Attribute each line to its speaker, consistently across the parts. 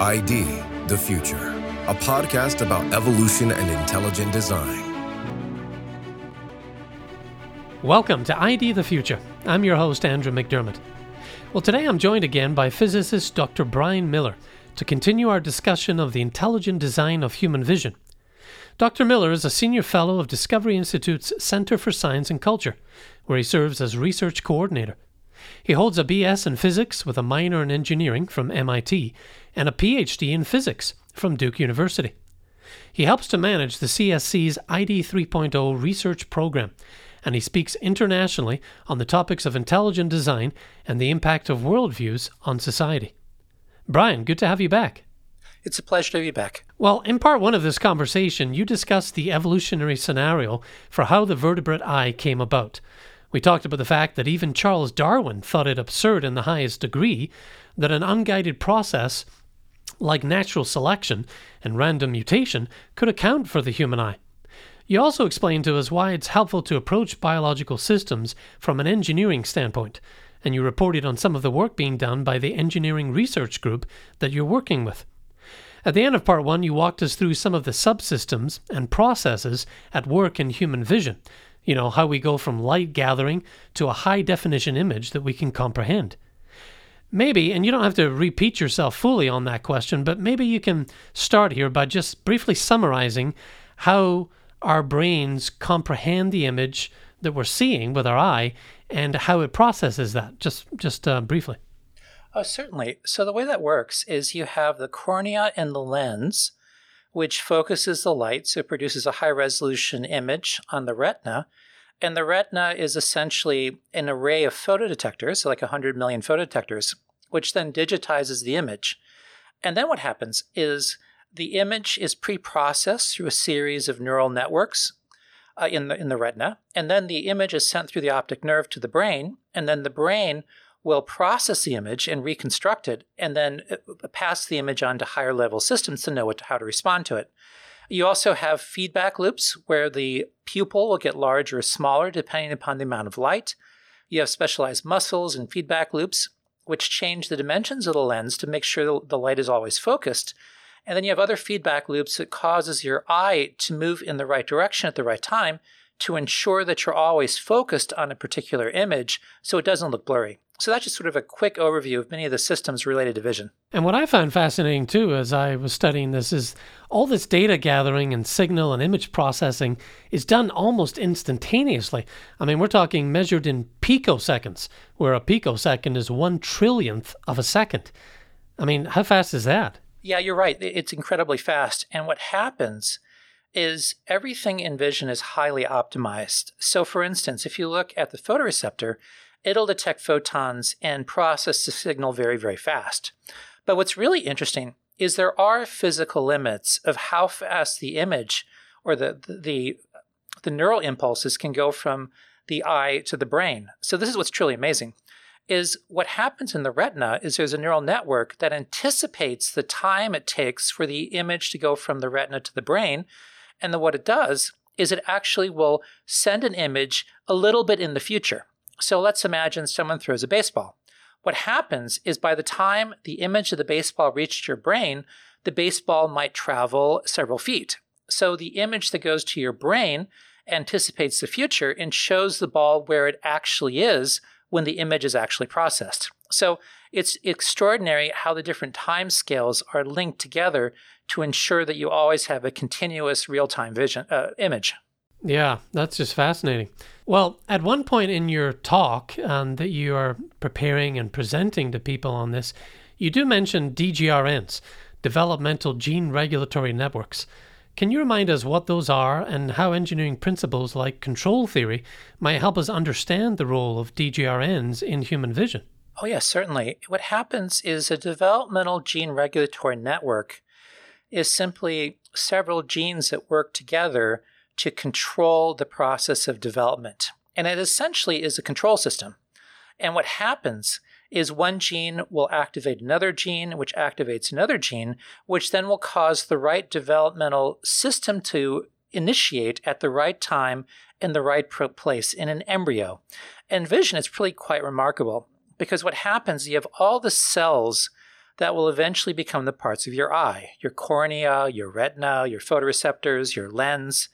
Speaker 1: ID The Future, a podcast about evolution and intelligent design.
Speaker 2: Welcome to ID the Future. I'm your host, Andrew McDiarmid. Well, today I'm joined again by physicist Dr. Brian Miller to continue our discussion of the intelligent design of human vision. Dr. Miller is a senior fellow of Discovery Institute's Center for Science and Culture, where he serves as research coordinator. He holds a BS in physics with a minor in engineering from MIT and a PhD in physics from Duke University. He helps to manage the CSC's ID 3.0 research program, and he speaks internationally on the topics of intelligent design and the impact of worldviews on society. Brian, good to have you back.
Speaker 3: It's a pleasure to be back.
Speaker 2: Well, in part one of this conversation, you discussed the evolutionary scenario for how the vertebrate eye came about. We talked about the fact that even Charles Darwin thought it absurd in the highest degree that an unguided process like natural selection and random mutation could account for the human eye. You also explained to us why it's helpful to approach biological systems from an engineering standpoint, and you reported on some of the work being done by the engineering research group that you're working with. At the end of part one, you walked us through some of the subsystems and processes at work in human vision, you know, how we go from light gathering to a high definition image that we can comprehend. Maybe, and you don't have to repeat yourself fully on that question, but maybe you can start here by just briefly summarizing how our brains comprehend the image that we're seeing with our eye and how it processes that, just, just uh, briefly.
Speaker 3: Oh, certainly. So, the way that works is you have the cornea and the lens, which focuses the light, so it produces a high resolution image on the retina. And the retina is essentially an array of photodetectors, so like 100 million photodetectors, which then digitizes the image. And then what happens is the image is pre processed through a series of neural networks uh, in, the, in the retina. And then the image is sent through the optic nerve to the brain. And then the brain will process the image and reconstruct it, and then uh, pass the image on to higher level systems to know what, how to respond to it. You also have feedback loops where the pupil will get larger or smaller depending upon the amount of light. You have specialized muscles and feedback loops which change the dimensions of the lens to make sure the light is always focused. And then you have other feedback loops that causes your eye to move in the right direction at the right time to ensure that you're always focused on a particular image so it doesn't look blurry. So that's just sort of a quick overview of many of the systems related to vision.
Speaker 2: And what I found fascinating too as I was studying this is all this data gathering and signal and image processing is done almost instantaneously. I mean, we're talking measured in picoseconds, where a picosecond is one trillionth of a second. I mean, how fast is that?
Speaker 3: Yeah, you're right. It's incredibly fast. And what happens is everything in vision is highly optimized. So, for instance, if you look at the photoreceptor, it'll detect photons and process the signal very, very fast. But what's really interesting is there are physical limits of how fast the image or the, the, the neural impulses can go from the eye to the brain. So this is what's truly amazing is what happens in the retina is there's a neural network that anticipates the time it takes for the image to go from the retina to the brain. And then what it does is it actually will send an image a little bit in the future. So let's imagine someone throws a baseball. What happens is by the time the image of the baseball reached your brain, the baseball might travel several feet. So the image that goes to your brain anticipates the future and shows the ball where it actually is when the image is actually processed. So it's extraordinary how the different time scales are linked together to ensure that you always have a continuous real-time vision uh, image.
Speaker 2: Yeah, that's just fascinating. Well, at one point in your talk um, that you are preparing and presenting to people on this, you do mention DGRNs, developmental gene regulatory networks. Can you remind us what those are and how engineering principles like control theory might help us understand the role of DGRNs in human vision?
Speaker 3: Oh, yes, certainly. What happens is a developmental gene regulatory network is simply several genes that work together to control the process of development. And it essentially is a control system. And what happens is one gene will activate another gene, which activates another gene, which then will cause the right developmental system to initiate at the right time in the right place in an embryo. And vision is really quite remarkable because what happens, you have all the cells that will eventually become the parts of your eye your cornea, your retina, your photoreceptors, your lens,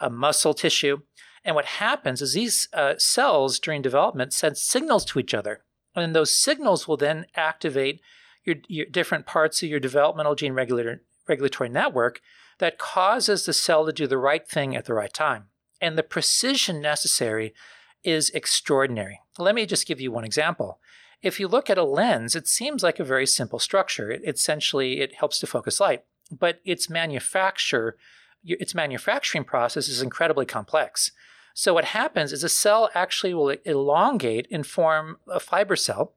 Speaker 3: a muscle tissue. And what happens is these uh, cells during development send signals to each other. And those signals will then activate your, your different parts of your developmental gene regulator, regulatory network that causes the cell to do the right thing at the right time. And the precision necessary is extraordinary. Let me just give you one example. If you look at a lens, it seems like a very simple structure. It, essentially, it helps to focus light, but its manufacture, its manufacturing process is incredibly complex. So what happens is a cell actually will elongate and form a fiber cell,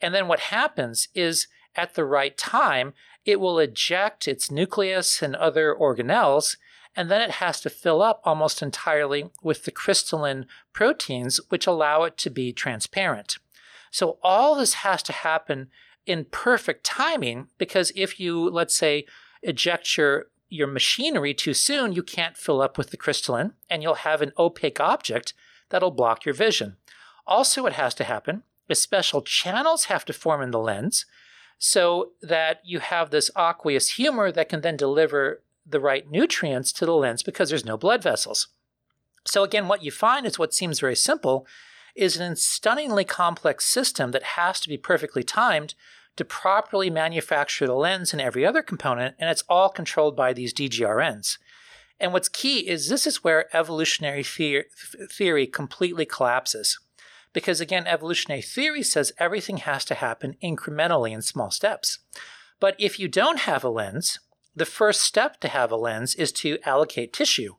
Speaker 3: and then what happens is at the right time, it will eject its nucleus and other organelles, and then it has to fill up almost entirely with the crystalline proteins, which allow it to be transparent. So all this has to happen in perfect timing because if you, let's say, eject your your machinery too soon, you can't fill up with the crystalline and you'll have an opaque object that'll block your vision. Also, what has to happen is special channels have to form in the lens so that you have this aqueous humor that can then deliver the right nutrients to the lens because there's no blood vessels. So, again, what you find is what seems very simple is an stunningly complex system that has to be perfectly timed to properly manufacture the lens and every other component, and it's all controlled by these DGRNs. And what's key is this is where evolutionary theory completely collapses. Because again, evolutionary theory says everything has to happen incrementally in small steps. But if you don't have a lens, the first step to have a lens is to allocate tissue.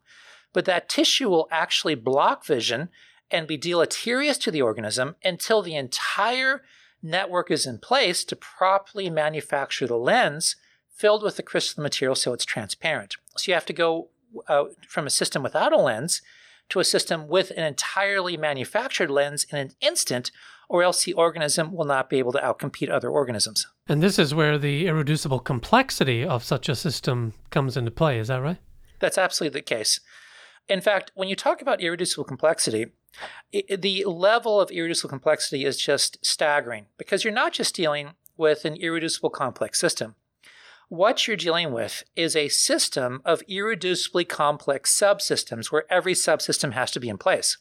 Speaker 3: But that tissue will actually block vision and be deleterious to the organism until the entire network is in place to properly manufacture the lens filled with the crystalline material so it's transparent. So you have to go uh, from a system without a lens to a system with an entirely manufactured lens in an instant, or else the organism will not be able to outcompete other organisms.
Speaker 2: And this is where the irreducible complexity of such a system comes into play, is that right?
Speaker 3: That's absolutely the case. In fact, when you talk about irreducible complexity, it, the level of irreducible complexity is just staggering because you're not just dealing with an irreducible complex system. What you're dealing with is a system of irreducibly complex subsystems where every subsystem has to be in place.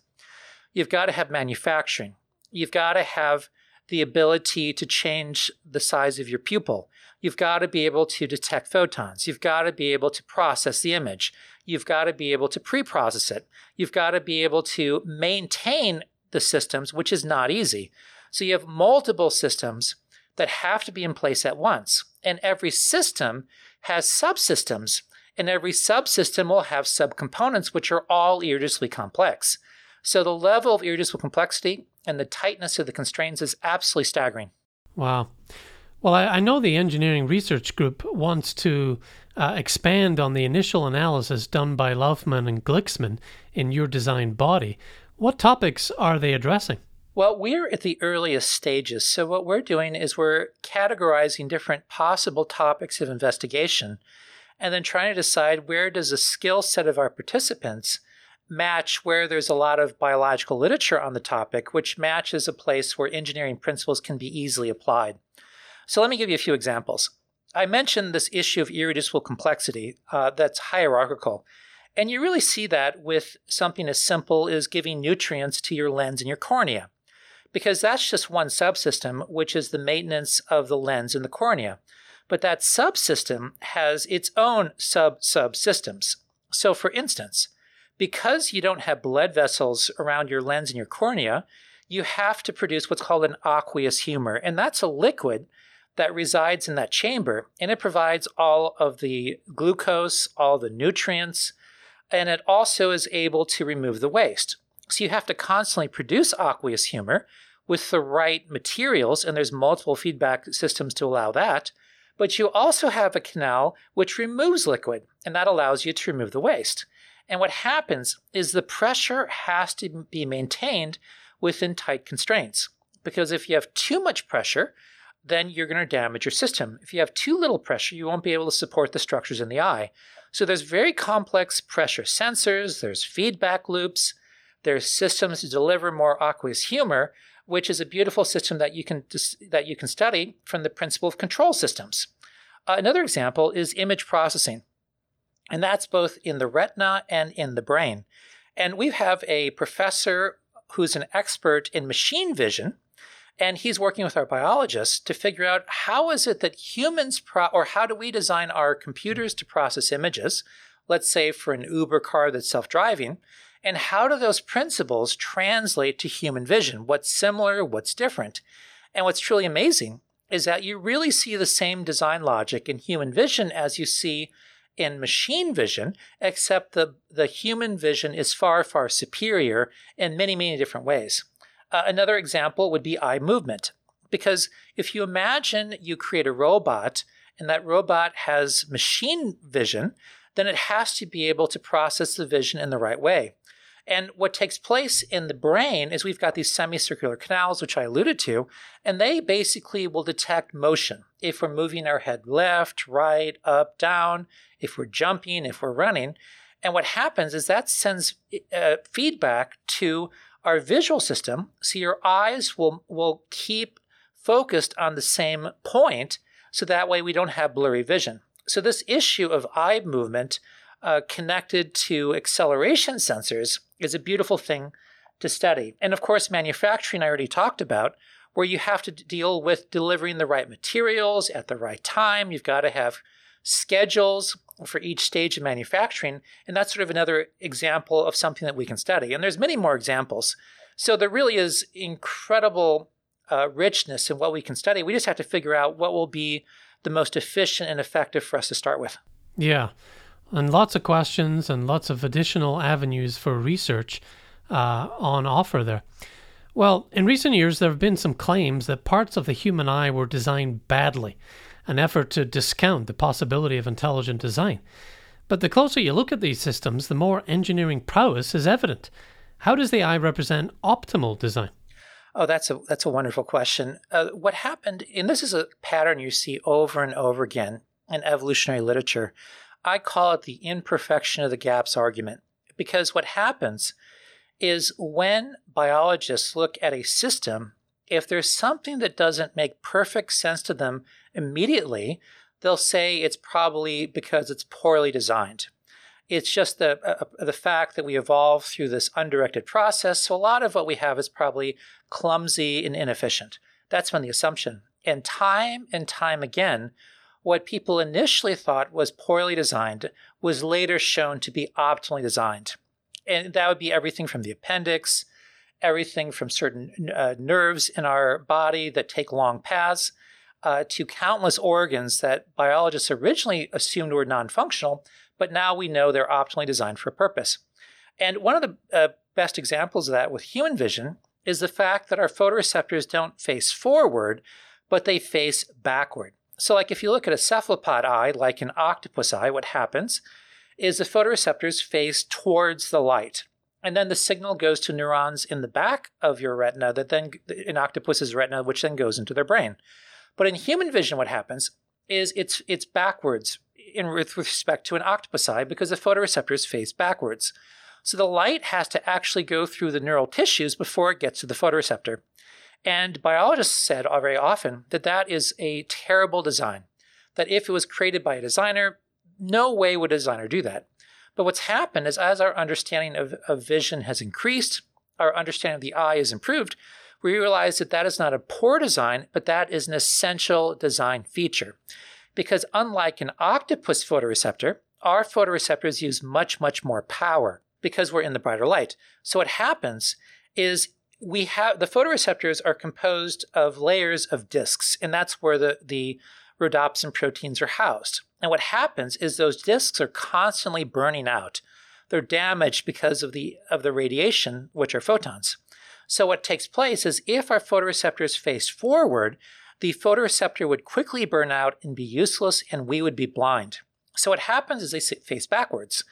Speaker 3: You've got to have manufacturing. You've got to have the ability to change the size of your pupil. You've got to be able to detect photons. You've got to be able to process the image. You've got to be able to pre process it. You've got to be able to maintain the systems, which is not easy. So you have multiple systems that have to be in place at once. And every system has subsystems, and every subsystem will have subcomponents, which are all irreducibly complex. So the level of irreducible complexity and the tightness of the constraints is absolutely staggering.
Speaker 2: Wow. Well, I, I know the engineering research group wants to uh, expand on the initial analysis done by Laufmann and Glicksman in your design body. What topics are they addressing?
Speaker 3: Well, we're at the earliest stages. So, what we're doing is we're categorizing different possible topics of investigation and then trying to decide where does the skill set of our participants match where there's a lot of biological literature on the topic, which matches a place where engineering principles can be easily applied. So, let me give you a few examples. I mentioned this issue of irreducible complexity uh, that's hierarchical. And you really see that with something as simple as giving nutrients to your lens and your cornea because that's just one subsystem, which is the maintenance of the lens in the cornea. But that subsystem has its own sub subsystems. So, for instance, because you don't have blood vessels around your lens and your cornea, you have to produce what's called an aqueous humor. And that's a liquid that resides in that chamber. And it provides all of the glucose, all the nutrients, and it also is able to remove the waste. So you have to constantly produce aqueous humor with the right materials, and there's multiple feedback systems to allow that. But you also have a canal which removes liquid, and that allows you to remove the waste. And what happens is the pressure has to be maintained within tight constraints. Because if you have too much pressure, then you're going to damage your system. If you have too little pressure, you won't be able to support the structures in the eye. So there's very complex pressure sensors, there's feedback loops, there's systems to deliver more aqueous humor, which is a beautiful system that you can that you can study from the principle of control systems. Uh, another example is image processing, and that's both in the retina and in the brain. And we have a professor who's an expert in machine vision, and he's working with our biologists to figure out how is it that humans pro- or how do we design our computers to process images let's say for an uber car that's self-driving and how do those principles translate to human vision what's similar what's different and what's truly amazing is that you really see the same design logic in human vision as you see in machine vision, except the, the human vision is far, far superior in many, many different ways. Uh, another example would be eye movement. Because if you imagine you create a robot and that robot has machine vision, then it has to be able to process the vision in the right way. And what takes place in the brain is we've got these semicircular canals, which I alluded to, and they basically will detect motion. If we're moving our head left, right, up, down, if we're jumping, if we're running. And what happens is that sends uh, feedback to our visual system. So your eyes will, will keep focused on the same point. So that way we don't have blurry vision. So this issue of eye movement uh, connected to acceleration sensors is a beautiful thing to study. And of course, manufacturing, I already talked about, where you have to deal with delivering the right materials at the right time. You've got to have schedules for each stage of manufacturing. And that's sort of another example of something that we can study. And there's many more examples. So there really is incredible uh, richness in what we can study. We just have to figure out what will be the most efficient and effective for us to start with.
Speaker 2: Yeah and lots of questions and lots of additional avenues for research uh, on offer there. Well, in recent years, there have been some claims that parts of the human eye were designed badly, an effort to discount the possibility of intelligent design. But the closer you look at these systems, the more engineering prowess is evident. How does the eye represent optimal design?
Speaker 3: Oh, that's a that's a wonderful question. Uh, what happened, and this is a pattern you see over and over again in evolutionary literature. I call it the imperfection of the gaps argument because what happens is when biologists look at a system, if there's something that doesn't make perfect sense to them immediately, they'll say it's probably because it's poorly designed. It's just the, uh, uh the fact that we evolved through this undirected process. So a lot of what we have is probably clumsy and inefficient. That's been the assumption. And time and time again, what people initially thought was poorly designed was later shown to be optimally designed. And that would be everything from the appendix, everything from certain uh, nerves in our body that take long paths, uh, to countless organs that biologists originally assumed were non functional, but now we know they're optimally designed for a purpose. And one of the uh, best examples of that with human vision is the fact that our photoreceptors don't face forward, but they face backward. So, like if you look at a cephalopod eye, like an octopus eye, what happens is the photoreceptors face towards the light. And then the signal goes to neurons in the back of your retina that then, in octopus's retina, which then goes into their brain. But in human vision, what happens is it's, it's backwards in, with respect to an octopus eye because the photoreceptors face backwards. So the light has to actually go through the neural tissues before it gets to the photoreceptor. And biologists said very often that that is a terrible design, that if it was created by a designer, no way would a designer do that. But what's happened is as our understanding of, of vision has increased, our understanding of the eye is improved, we realize that that is not a poor design, but that is an essential design feature. Because unlike an octopus photoreceptor, our photoreceptors use much, much more power because we're in the brighter light. So what happens is we have the photoreceptors are composed of layers of discs, and that's where the, the rhodopsin proteins are housed. And what happens is those discs are constantly burning out. They're damaged because of the of the radiation, which are photons. So what takes place is if our photoreceptors face forward, the photoreceptor would quickly burn out and be useless, and we would be blind. So what happens is they face backwards.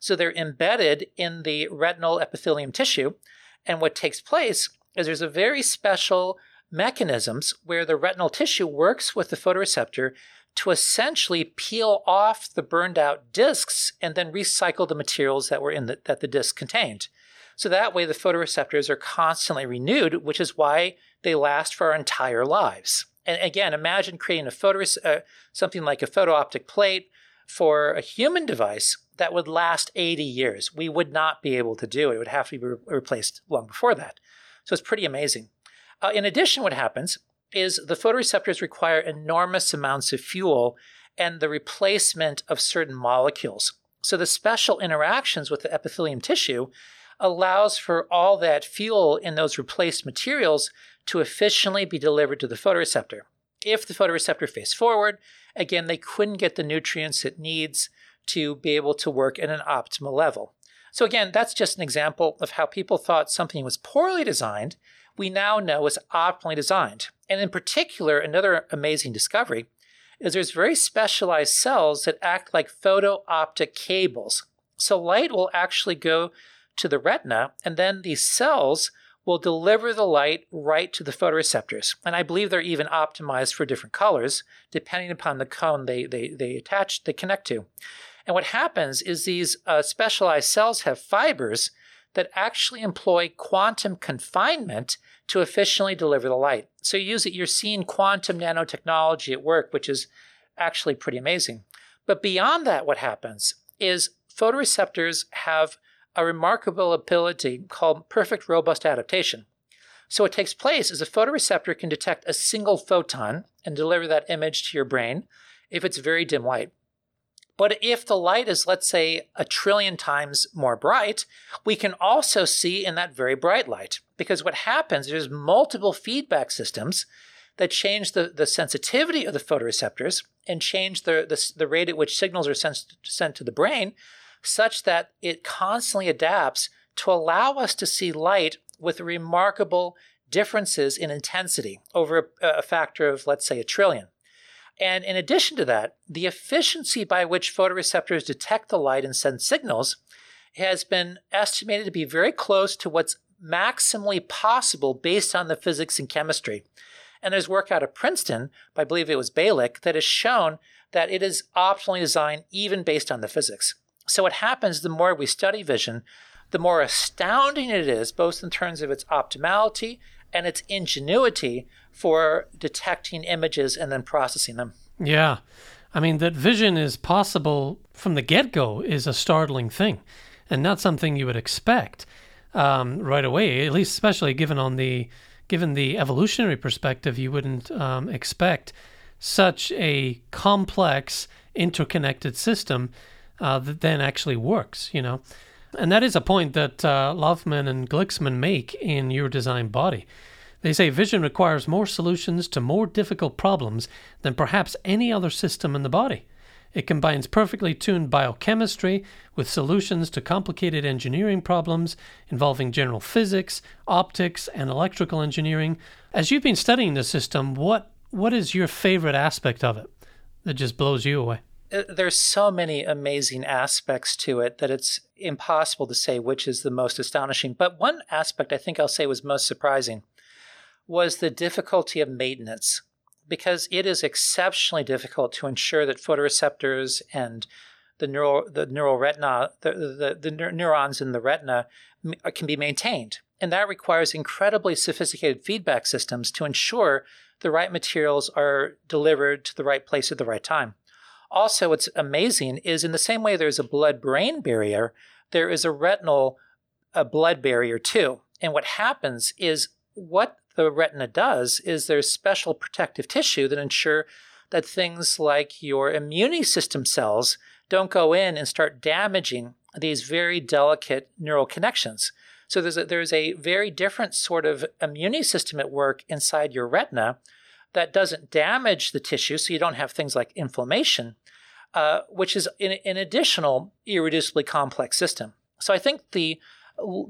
Speaker 3: So they're embedded in the retinal epithelium tissue, and what takes place is there's a very special mechanisms where the retinal tissue works with the photoreceptor to essentially peel off the burned out discs and then recycle the materials that were in the, that the disc contained. So that way, the photoreceptors are constantly renewed, which is why they last for our entire lives. And again, imagine creating a photo, uh, something like a photo optic plate for a human device that would last 80 years. We would not be able to do it. It would have to be re- replaced long before that. So it's pretty amazing. Uh, in addition, what happens is the photoreceptors require enormous amounts of fuel and the replacement of certain molecules. So the special interactions with the epithelium tissue allows for all that fuel in those replaced materials to efficiently be delivered to the photoreceptor. If the photoreceptor faced forward, again, they couldn't get the nutrients it needs to be able to work at an optimal level. So, again, that's just an example of how people thought something was poorly designed, we now know is optimally designed. And in particular, another amazing discovery is there's very specialized cells that act like photo optic cables. So, light will actually go to the retina, and then these cells will deliver the light right to the photoreceptors. And I believe they're even optimized for different colors, depending upon the cone they, they, they attach, they connect to. And what happens is these uh, specialized cells have fibers that actually employ quantum confinement to efficiently deliver the light. So you use it, you're seeing quantum nanotechnology at work, which is actually pretty amazing. But beyond that, what happens is photoreceptors have a remarkable ability called perfect robust adaptation. So what takes place is a photoreceptor can detect a single photon and deliver that image to your brain if it's very dim light. But if the light is, let's say, a trillion times more bright, we can also see in that very bright light. Because what happens, there's multiple feedback systems that change the, the sensitivity of the photoreceptors and change the, the, the rate at which signals are sent, sent to the brain such that it constantly adapts to allow us to see light with remarkable differences in intensity over a, a factor of, let's say, a trillion. And in addition to that, the efficiency by which photoreceptors detect the light and send signals has been estimated to be very close to what's maximally possible based on the physics and chemistry. And there's work out of Princeton, I believe it was Bialek, that has shown that it is optimally designed even based on the physics. So, what happens the more we study vision, the more astounding it is, both in terms of its optimality and its ingenuity for detecting images and then processing them.
Speaker 2: Yeah. I mean, that vision is possible from the get go is a startling thing and not something you would expect um, right away, at least, especially given on the given the evolutionary perspective, you wouldn't um, expect such a complex, interconnected system uh, that then actually works, you know. And that is a point that uh, and Glicksman make in Your Design Body. They say vision requires more solutions to more difficult problems than perhaps any other system in the body. It combines perfectly tuned biochemistry with solutions to complicated engineering problems involving general physics, optics, and electrical engineering. As you've been studying the system, what what is your favorite aspect of it that just blows you away?
Speaker 3: Uh, there's so many amazing aspects to it that it's impossible to say which is the most astonishing. But one aspect I think I'll say was most surprising was the difficulty of maintenance, because it is exceptionally difficult to ensure that photoreceptors and the neural the neural retina the, the, the neurons in the retina uh, can be maintained and that requires incredibly sophisticated feedback systems to ensure the right materials are delivered to the right place at the right time also, what's amazing is in the same way there's a blood brain barrier, there is a retinal a blood barrier too. And what happens is what the retina does is there's special protective tissue that ensure that things like your immune system cells don't go in and start damaging these very delicate neural connections. So there's a, there's a very different sort of immune system at work inside your retina that doesn't damage the tissue, so you don't have things like inflammation, uh, which is an, an additional irreducibly complex system. So I think the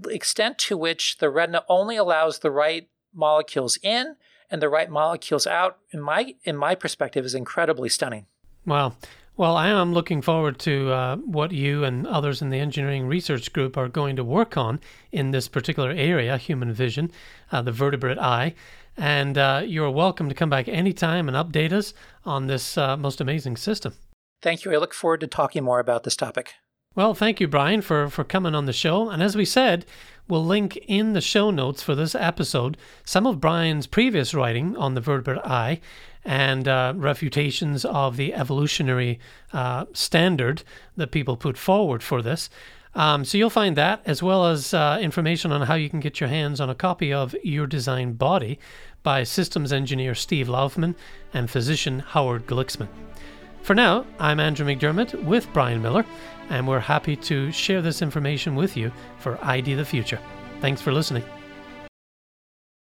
Speaker 3: extent to which the retina only allows the right molecules in and the right molecules out, in my in my perspective, is incredibly stunning.
Speaker 2: Wow. Well, I am looking forward to uh, what you and others in the engineering research group are going to work on in this particular area, human vision, uh, the vertebrate eye. And uh, you're welcome to come back anytime and update us on this uh, most amazing system.
Speaker 3: Thank you. I look forward to talking more about this topic.
Speaker 2: Well, thank you, Brian, for, for coming on the show. And as we said, we'll link in the show notes for this episode some of Brian's previous writing on the vertebrate eye and uh, refutations of the evolutionary uh, standard that people put forward for this. Um, so you'll find that as well as uh, information on how you can get your hands on a copy of Your Design Body by systems engineer Steve Laufmann and physician Howard Glicksman. For now, I'm Andrew McDiarmid with Brian Miller, and we're happy to share this information with you for ID the Future. Thanks for listening.